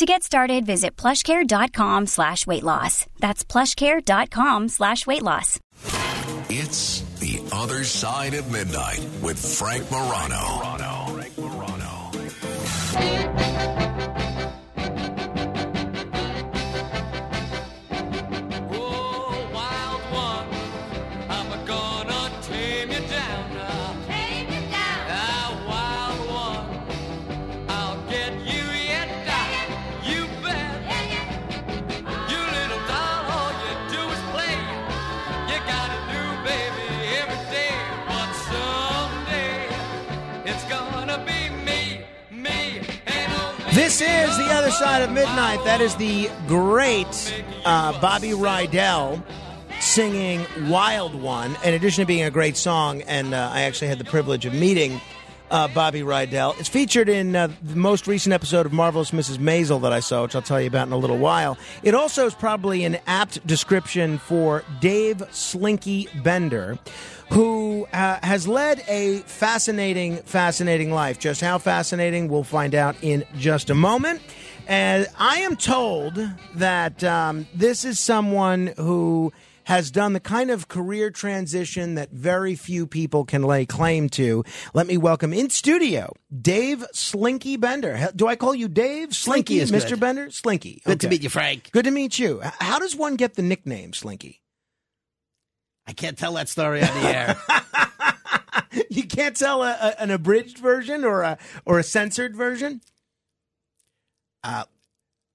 To get started, visit plushcare.com slash weight loss. That's plushcare.com slash weight loss. It's The Other Side of Midnight with Frank Morano. Frank Morano. Oh, This is The Other Side of Midnight. That is the great uh, Bobby Rydell singing Wild One, in addition to being a great song. And uh, I actually had the privilege of meeting uh, Bobby Rydell. It's featured in uh, the most recent episode of Marvelous Mrs. Maisel that I saw, which I'll tell you about in a little while. It also is probably an apt description for Dave Slinky Bender, who uh, has led a fascinating, fascinating life. Just how fascinating, we'll find out in just a moment. And I am told that um, this is someone who has done the kind of career transition that very few people can lay claim to. Let me welcome in studio Dave Slinky Bender. Do I call you Dave? Slinky is Mr. good. Bender? Slinky. Good to meet you, Frank. Good to meet you. How does one get the nickname Slinky? I can't tell that story on the air. You can't tell a, a, an abridged version or a or a censored version. uh,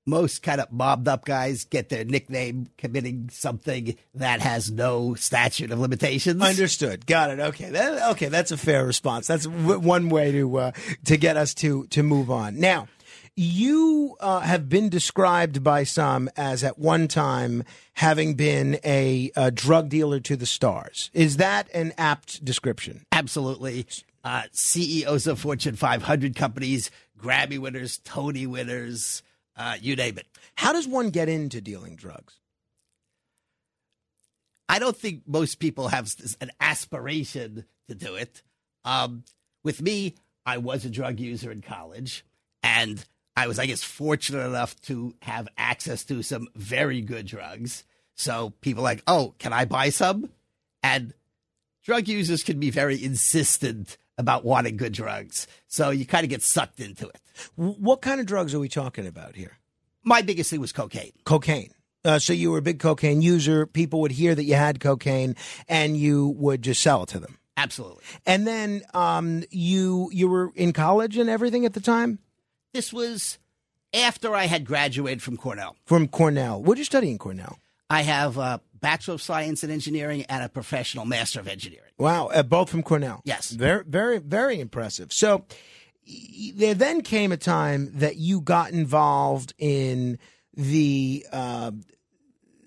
most kind of mobbed up guys get their nickname committing something that has no statute of limitations. Understood. Got it. Okay. That, okay. That's a fair response. That's w- one way to uh, to get us to to move on. Now, you uh, have been described by some as at one time having been a, a drug dealer to the stars. Is that an apt description? Absolutely. Uh, CEOs of Fortune 500 companies, Grammy winners, Tony winners, uh, you name it. How does one get into dealing drugs? I don't think most people have an aspiration to do it. Um, with me, I was a drug user in college, and I was, I guess, fortunate enough to have access to some very good drugs. So people like, oh, can I buy some? And drug users can be very insistent about wanting good drugs. So you kind of get sucked into it. What kind of drugs are we talking about here? My biggest thing was cocaine. cocaine. Uh, so you were a big cocaine user. People would hear that you had cocaine, and you would just sell it to them. Absolutely. And then um, you you were in college and everything at the time This was after I had graduated from Cornell. from Cornell. What did you study in Cornell? I have a Bachelor of Science in Engineering and a professional Master of Engineering. Wow, uh, both from Cornell. Yes. very very very impressive. So there then came a time that you got involved in the uh,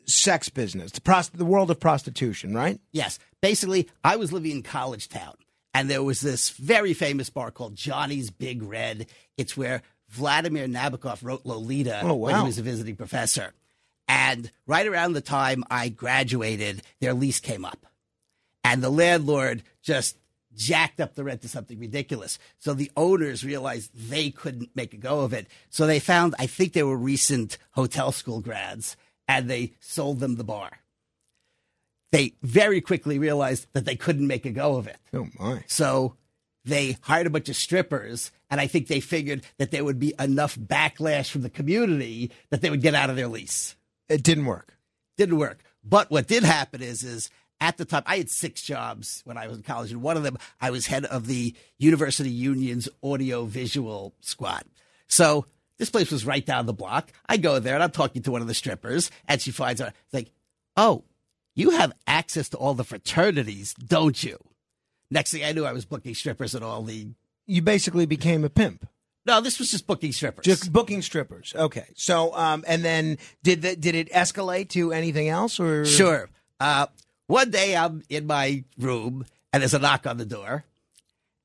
sex business, the, prost- the world of prostitution, right? Yes. Basically, I was living in College Town, and there was this very famous bar called Johnny's Big Red. It's where Vladimir Nabokov wrote Lolita Oh, when he was a visiting professor. And right around the time I graduated, their lease came up. And the landlord just jacked up the rent to something ridiculous. So the owners realized they couldn't make a go of it. So they found, I think they were recent hotel school grads, and they sold them the bar. They very quickly realized that they couldn't make a go of it. Oh my! So they hired a bunch of strippers, and I think they figured that there would be enough backlash from the community that they would get out of their lease. It didn't work. Didn't work. But what did happen is, is at the time, I had six jobs when I was in college, and one of them I was head of the University Union's audio visual squad. So this place was right down the block. I go there and I'm talking to one of the strippers, and she finds out like, "Oh, you have access to all the fraternities, don't you?" Next thing I knew, I was booking strippers at all the. You basically became a pimp. No, this was just booking strippers. Just booking strippers. Okay. So, um, and then did the, did it escalate to anything else or? Sure. Uh, one day I'm in my room and there's a knock on the door,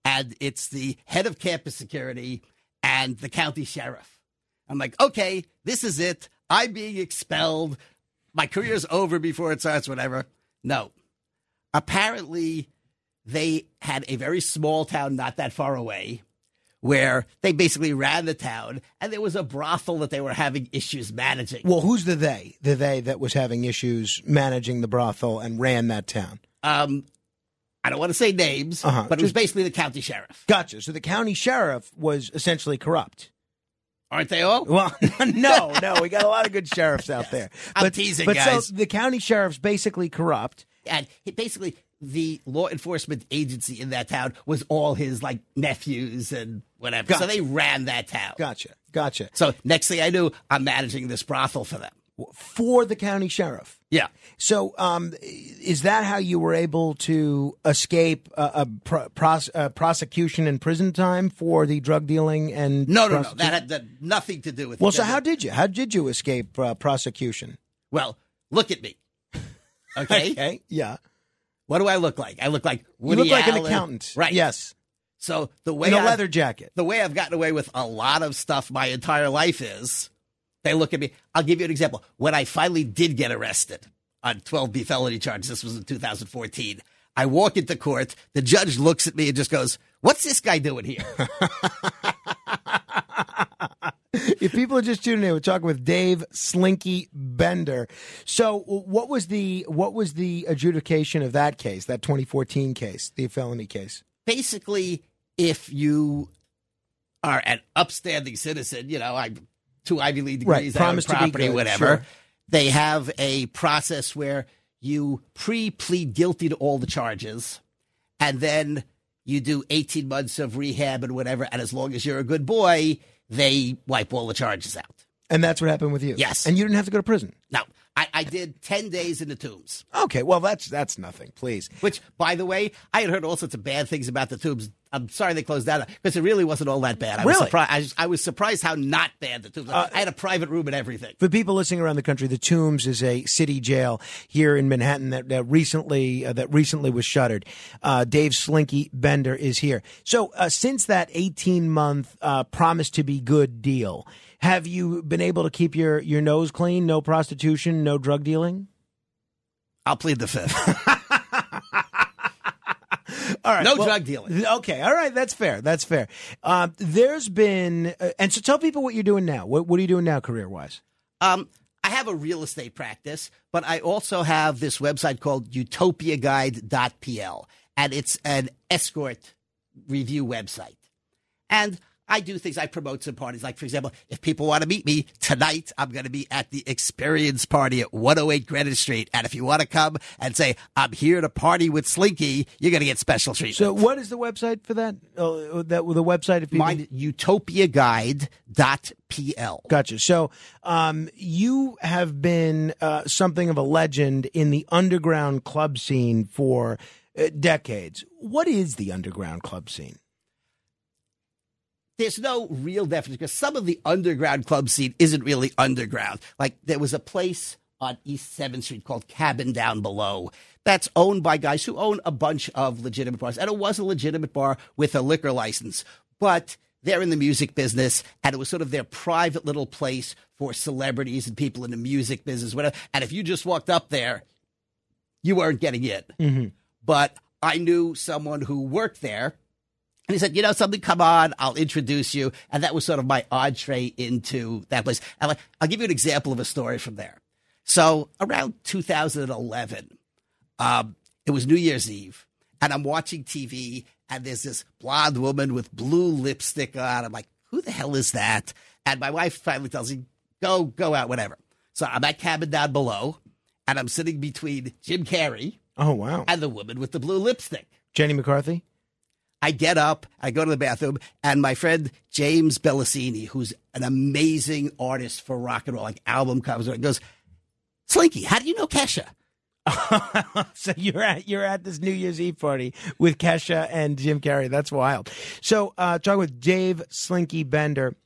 and it's the head of campus security and the county sheriff. I'm like, okay, this is it. I'm being expelled. My career's over before it starts, whatever. No. Apparently, they had a very small town not that far away where they basically ran the town and there was a brothel that they were having issues managing. Well, who's the they? The they that was having issues managing the brothel and ran that town. Um, I don't want to say names, Uh-huh. but it was basically the county sheriff. Gotcha. So the county sheriff was essentially corrupt. Aren't they all? Well, no, no, we got a lot of good sheriffs out there. I'm teasing, but guys. so the county sheriff's basically corrupt. and he, basically the law enforcement agency in that town was all his like nephews and whatever. Gotcha. So they ran that town. Gotcha, gotcha. So next thing I knew, I'm managing this brothel for them. For the county sheriff. Yeah. So, um, is that how you were able to escape a, a pro- pros- uh, prosecution and prison time for the drug dealing and No, no, no. That had that nothing to do with. It. Well, it. so how did you? How did you escape uh, prosecution? Well, look at me. Okay. Okay, yeah. What do I look like? I look like You Woody look like an accountant, right? Yes, So the way in a I've- leather jacket. the way I've gotten away with a lot of stuff my entire life is they look at me. I'll give you an example. When I finally did get arrested on 12B felony charges, this was in 2014. I walk into court. The judge looks at me and just goes, What's this guy doing here? if people are just tuning in, we're talking with Dave Slinky Bender. So, what was the what was the adjudication of that case, that 2014 case, the felony case? Basically, if you are an upstanding citizen, you know, I two Ivy League degrees, own promise to be property, good, whatever. sure. They have a process where you pre plead guilty to all the charges, and then you do 18 months of rehab and whatever. And as long as you're a good boy, they wipe all the charges out. And that's what happened with you. Yes. and you didn't have to go to prison. Now, I, I did 10 days in the tombs, Okay, well that's that's nothing. Please. which, by the way, I had heard all sorts of bad things about the tombs. I'm sorry they closed down because it really wasn't all that bad. I was Really? Uh, surprised. I, was- I was surprised how not bad the tombs. I had a private room and everything. For people listening around the country, the Tombs is a city jail here in Manhattan that, that recently uh, that recently was shuttered. Uh, Dave Slinky Bender is here. So uh, since that eighteen month uh, promise to be good deal, have you been able to keep your your nose clean? No prostitution, no drug dealing. I'll plead the fifth. All right, No well- drug dealing. Okay, all right, that's fair. That's fair. Um, there's been, uh, and so tell people what you're doing now. What, what are you doing now, career wise? Um, I have a real estate practice, but I also have this website called utopiaguide.pl, and it's an escort review website. And I do things, I promote some parties. Like, for example, if people want to meet me tonight, I'm going to be at the Experience Party at 108 Greenwich Street. And if you want to come and say, I'm here to party with Slinky, you're going to get special treatment. So, what is the website for that? Uh, that the website if people Mine, utopiaguide.pl. Gotcha. So, um, you have been uh, something of a legend in the underground club scene for uh, decades. What is the underground club scene? There's no real definition because some of the underground club scene isn't really underground. Like there was a place on East 7th Street called Cabin Down Below that's owned by guys who own a bunch of legitimate bars. And it was a legitimate bar with a liquor license, but they're in the music business and it was sort of their private little place for celebrities and people in the music business, whatever. And if you just walked up there, you weren't getting in. Mm-hmm. But I knew someone who worked there and he said, you know something, come on, I'll introduce you. And that was sort of my entree into that place. And like, I'll give you an example of a story from there. So around 2011, um, it was New Year's Eve, and I'm watching TV, and there's this blonde woman with blue lipstick on. I'm like, who the hell is that? And my wife finally tells me, go, go out, whatever. So I'm at cabin down below, and I'm sitting between Jim Carrey Oh wow, and the woman with the blue lipstick. Jenny McCarthy. I get up, I go to the bathroom, and my friend James Bellasini, who's an amazing artist for rock and roll, like album covers, goes, Slinky, how do you know Kesha? so you're at you're at this New Year's Eve party with Kesha and Jim Carrey. That's wild. So uh, talking with Dave Slinky Bender.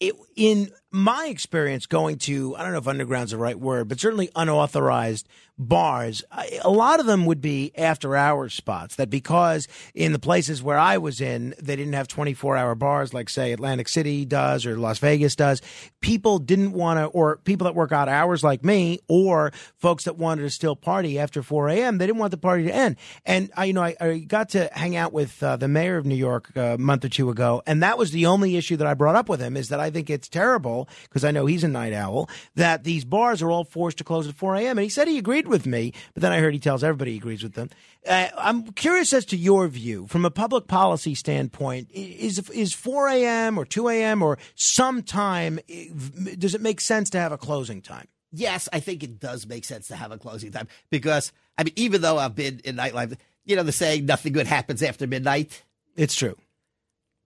It, in my experience going to, I don't know if underground's the right word, but certainly unauthorized bars, a lot of them would be after hours spots. That because in the places where I was in, they didn't have 24 hour bars like, say, Atlantic City does or Las Vegas does. People didn't want to, or people that work odd hours like me, or folks that wanted to still party after 4 a.m., they didn't want the party to end. And I, you know, I, I got to hang out with uh, the mayor of New York uh, a month or two ago, and that was the only issue that I brought up with him is that I think it's terrible because I know he's a night owl that these bars are all forced to close at 4 a.m. And he said he agreed with me, but then I heard he tells everybody he agrees with them. Uh, I'm curious as to your view from a public policy standpoint. Is is 4 a.m. or 2 a.m. or sometime? Does it make sense to have a closing time? Yes, I think it does make sense to have a closing time because I mean, even though I've been in nightlife, you know, the saying "nothing good happens after midnight." It's true.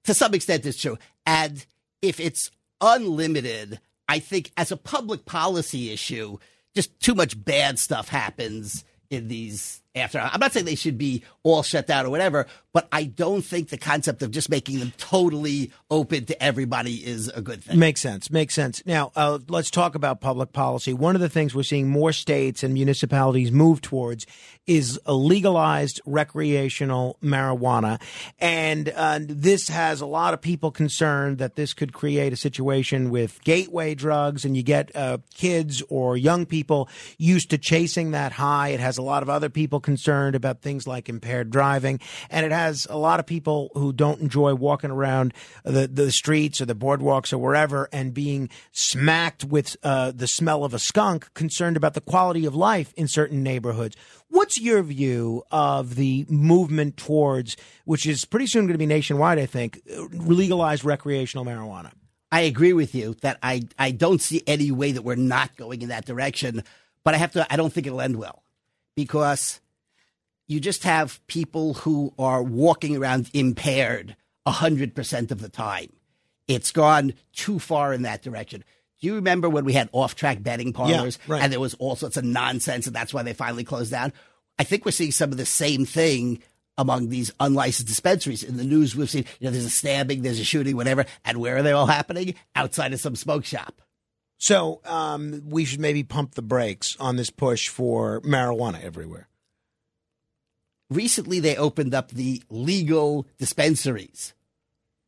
To some extent, it's true, and if it's unlimited, I think as a public policy issue, just too much bad stuff happens in these after. I'm not saying they should be all shut down or whatever, but I don't think the concept of just making them totally open to everybody is a good thing. Makes sense. Makes sense. Now, uh, let's talk about public policy. One of the things we're seeing more states and municipalities move towards is a legalized recreational marijuana. And uh, this has a lot of people concerned that this could create a situation with gateway drugs, and you get uh, kids or young people used to chasing that high. It has a lot of other people concerned about things like impaired driving, and it has a lot of people who don't enjoy walking around the, the streets or the boardwalks or wherever and being smacked with uh, the smell of a skunk, concerned about the quality of life in certain neighborhoods. What's your view of the movement towards, which is pretty soon going to be nationwide, I think, legalized recreational marijuana? I agree with you that I, I don't see any way that we're not going in that direction, but I have to I don't think it'll end well because you just have people who are walking around impaired 100% of the time. It's gone too far in that direction. Do you remember when we had off track betting parlors Yeah, right. and there was all sorts of nonsense and that's why they finally closed down? I think we're seeing some of the same thing among these unlicensed dispensaries. In the news, we've seen, you know, there's a stabbing, there's a shooting, whatever. And where are they all happening? Outside of some smoke shop. So um, we should maybe pump the brakes on this push for marijuana everywhere. Recently they opened up the legal dispensaries,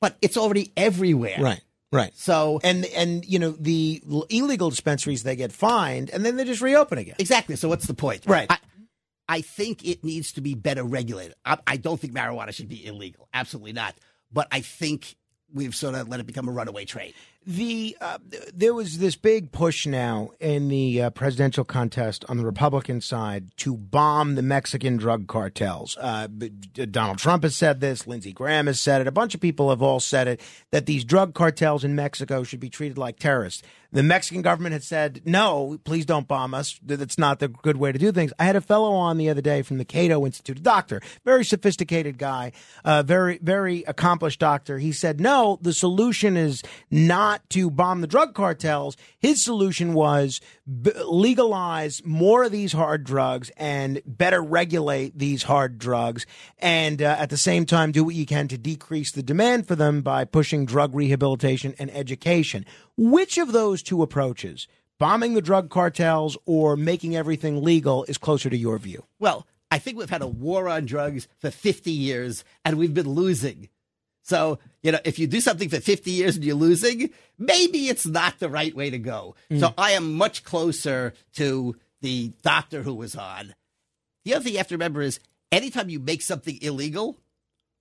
but it's already everywhere. Right. Right. So And and you know the illegal dispensaries they get fined and then they just reopen again. exactly. So what's the point? Right. I, I think it needs to be better regulated. I, I don't think marijuana should be illegal. Absolutely not. But I think we've sort of let it become a runaway trade. The uh, there was this big push now in the uh, presidential contest on the Republican side to bomb the Mexican drug cartels. Uh, Donald Trump has said this. Lindsey Graham has said it. A bunch of people have all said it that these drug cartels in Mexico should be treated like terrorists. The Mexican government had said, "No, please don't bomb us. That's not the good way to do things." I had a fellow on the other day from the Cato Institute, a doctor, very sophisticated guy, uh, very very accomplished doctor. He said, "No, the solution is not to bomb the drug cartels. His solution was b- legalize more of these hard drugs and better regulate these hard drugs, and uh, at the same time do what you can to decrease the demand for them by pushing drug rehabilitation and education." Which of those two approaches, bombing the drug cartels or making everything legal, is closer to your view? Well, I think we've had a war on drugs for 50 years and we've been losing. So, you know, if you do something for 50 years and you're losing, maybe it's not the right way to go. Mm. So I am much closer to the doctor who was on. The other thing you have to remember is anytime you make something illegal,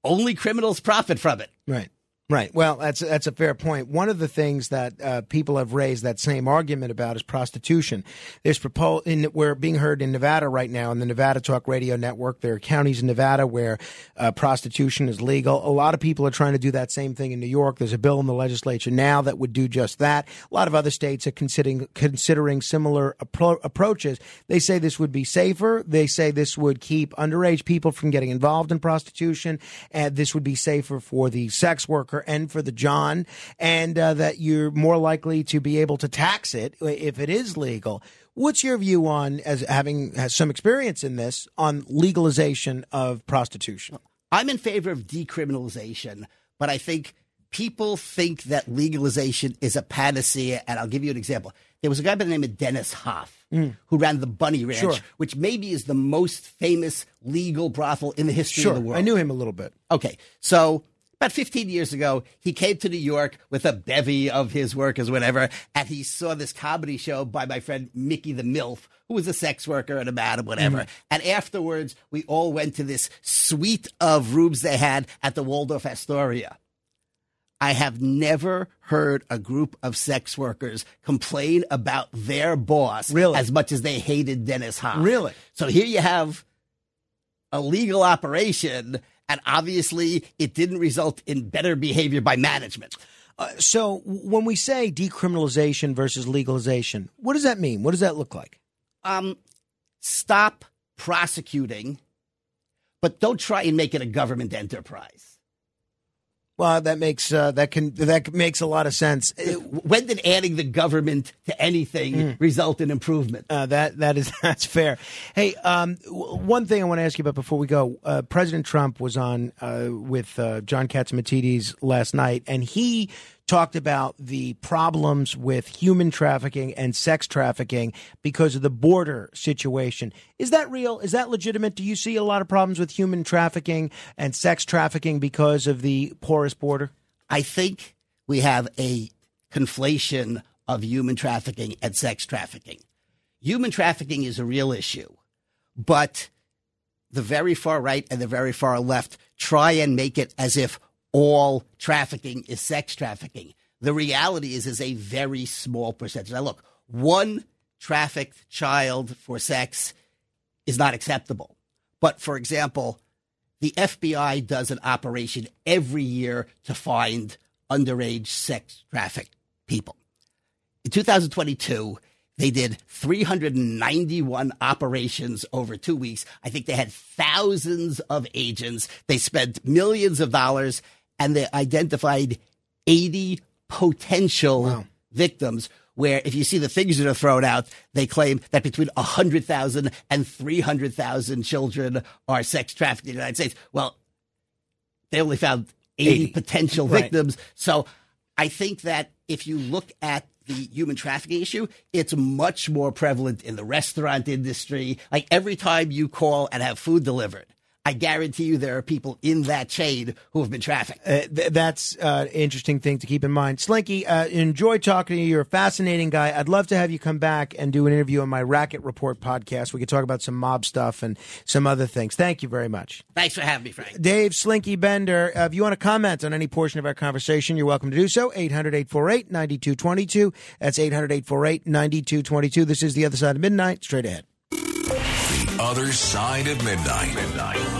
only criminals profit from it. Right. Right. Well, that's that's a fair point. One of the things that uh, people have raised that same argument about is prostitution. There's proposal we're being heard in Nevada right now in the Nevada Talk Radio Network. There are counties in Nevada where uh, prostitution is legal. A lot of people are trying to do that same thing in New York. There's a bill in the legislature now that would do just that. A lot of other states are considering considering similar appro- approaches. They say this would be safer. They say this would keep underage people from getting involved in prostitution, and this would be safer for the sex worker and for the John, and uh, that you're more likely to be able to tax it if it is legal. What's your view on, as having some experience in this, on legalization of prostitution? I'm in favor of decriminalization, but I think people think that legalization is a panacea, and I'll give you an example. There was a guy by the name of Dennis Hof who ran the Bunny Ranch, Sure. which maybe is the most famous legal brothel in the history Sure, of the world. I knew him a little bit. Okay, so about 15 years ago, he came to New York with a bevy of his workers, whatever, and he saw this comedy show by my friend Mickey the MILF, who was a sex worker and a madam, whatever. Mm-hmm. And afterwards, we all went to this suite of rooms they had at the Waldorf Astoria. I have never heard a group of sex workers complain about their boss Really? as much as they hated Dennis Hof. Really? So here you have a legal operation, and obviously it didn't result in better behavior by management. Uh, so when we say decriminalization versus legalization, what does that mean? What does that look like? Um, stop prosecuting, but don't try and make it a government enterprise. Well, that makes uh, that can that makes a lot of sense. When did adding the government to anything result in improvement? Uh, that that is that's fair. Hey, um, w- one thing I want to ask you about before we go. Uh, President Trump was on uh, with uh, John Catsimatidis last night, and he talked about the problems with human trafficking and sex trafficking because of the border situation. Is that real? Is that legitimate? Do you see a lot of problems with human trafficking and sex trafficking because of the porous border? I think we have a conflation of human trafficking and sex trafficking. Human trafficking is a real issue, but the very far right and the very far left try and make it as if all trafficking is sex trafficking. The reality is is a very small percentage. Now look, one trafficked child for sex is not acceptable. But for example, the FBI does an operation every year to find underage sex trafficked people. In 2022, they did 391 operations over two weeks. I think they had thousands of agents. They spent millions of dollars and they identified 80 potential victims. Where if you see the figures that are thrown out, they claim that between 100,000 and 300,000 children are sex trafficked in the United States. Well, they only found 80, 80. potential Right. victims. So I think that if you look at the human trafficking issue, it's much more prevalent in the restaurant industry. Like every time you call and have food delivered, I guarantee you there are people in that chain who have been trafficked. Uh, th- that's uh, an interesting thing to keep in mind. Slinky, uh, enjoy talking to you. You're a fascinating guy. I'd love to have you come back and do an interview on my Racket Report podcast. We could talk about some mob stuff and some other things. Thank you very much. Thanks for having me, Frank. Dave Slinky Bender, uh, if you want to comment on any portion of our conversation, you're welcome to do so. 800 848 9222. That's 800 848 9222. This is The Other Side of Midnight. Straight ahead. The other side of midnight. Midnight.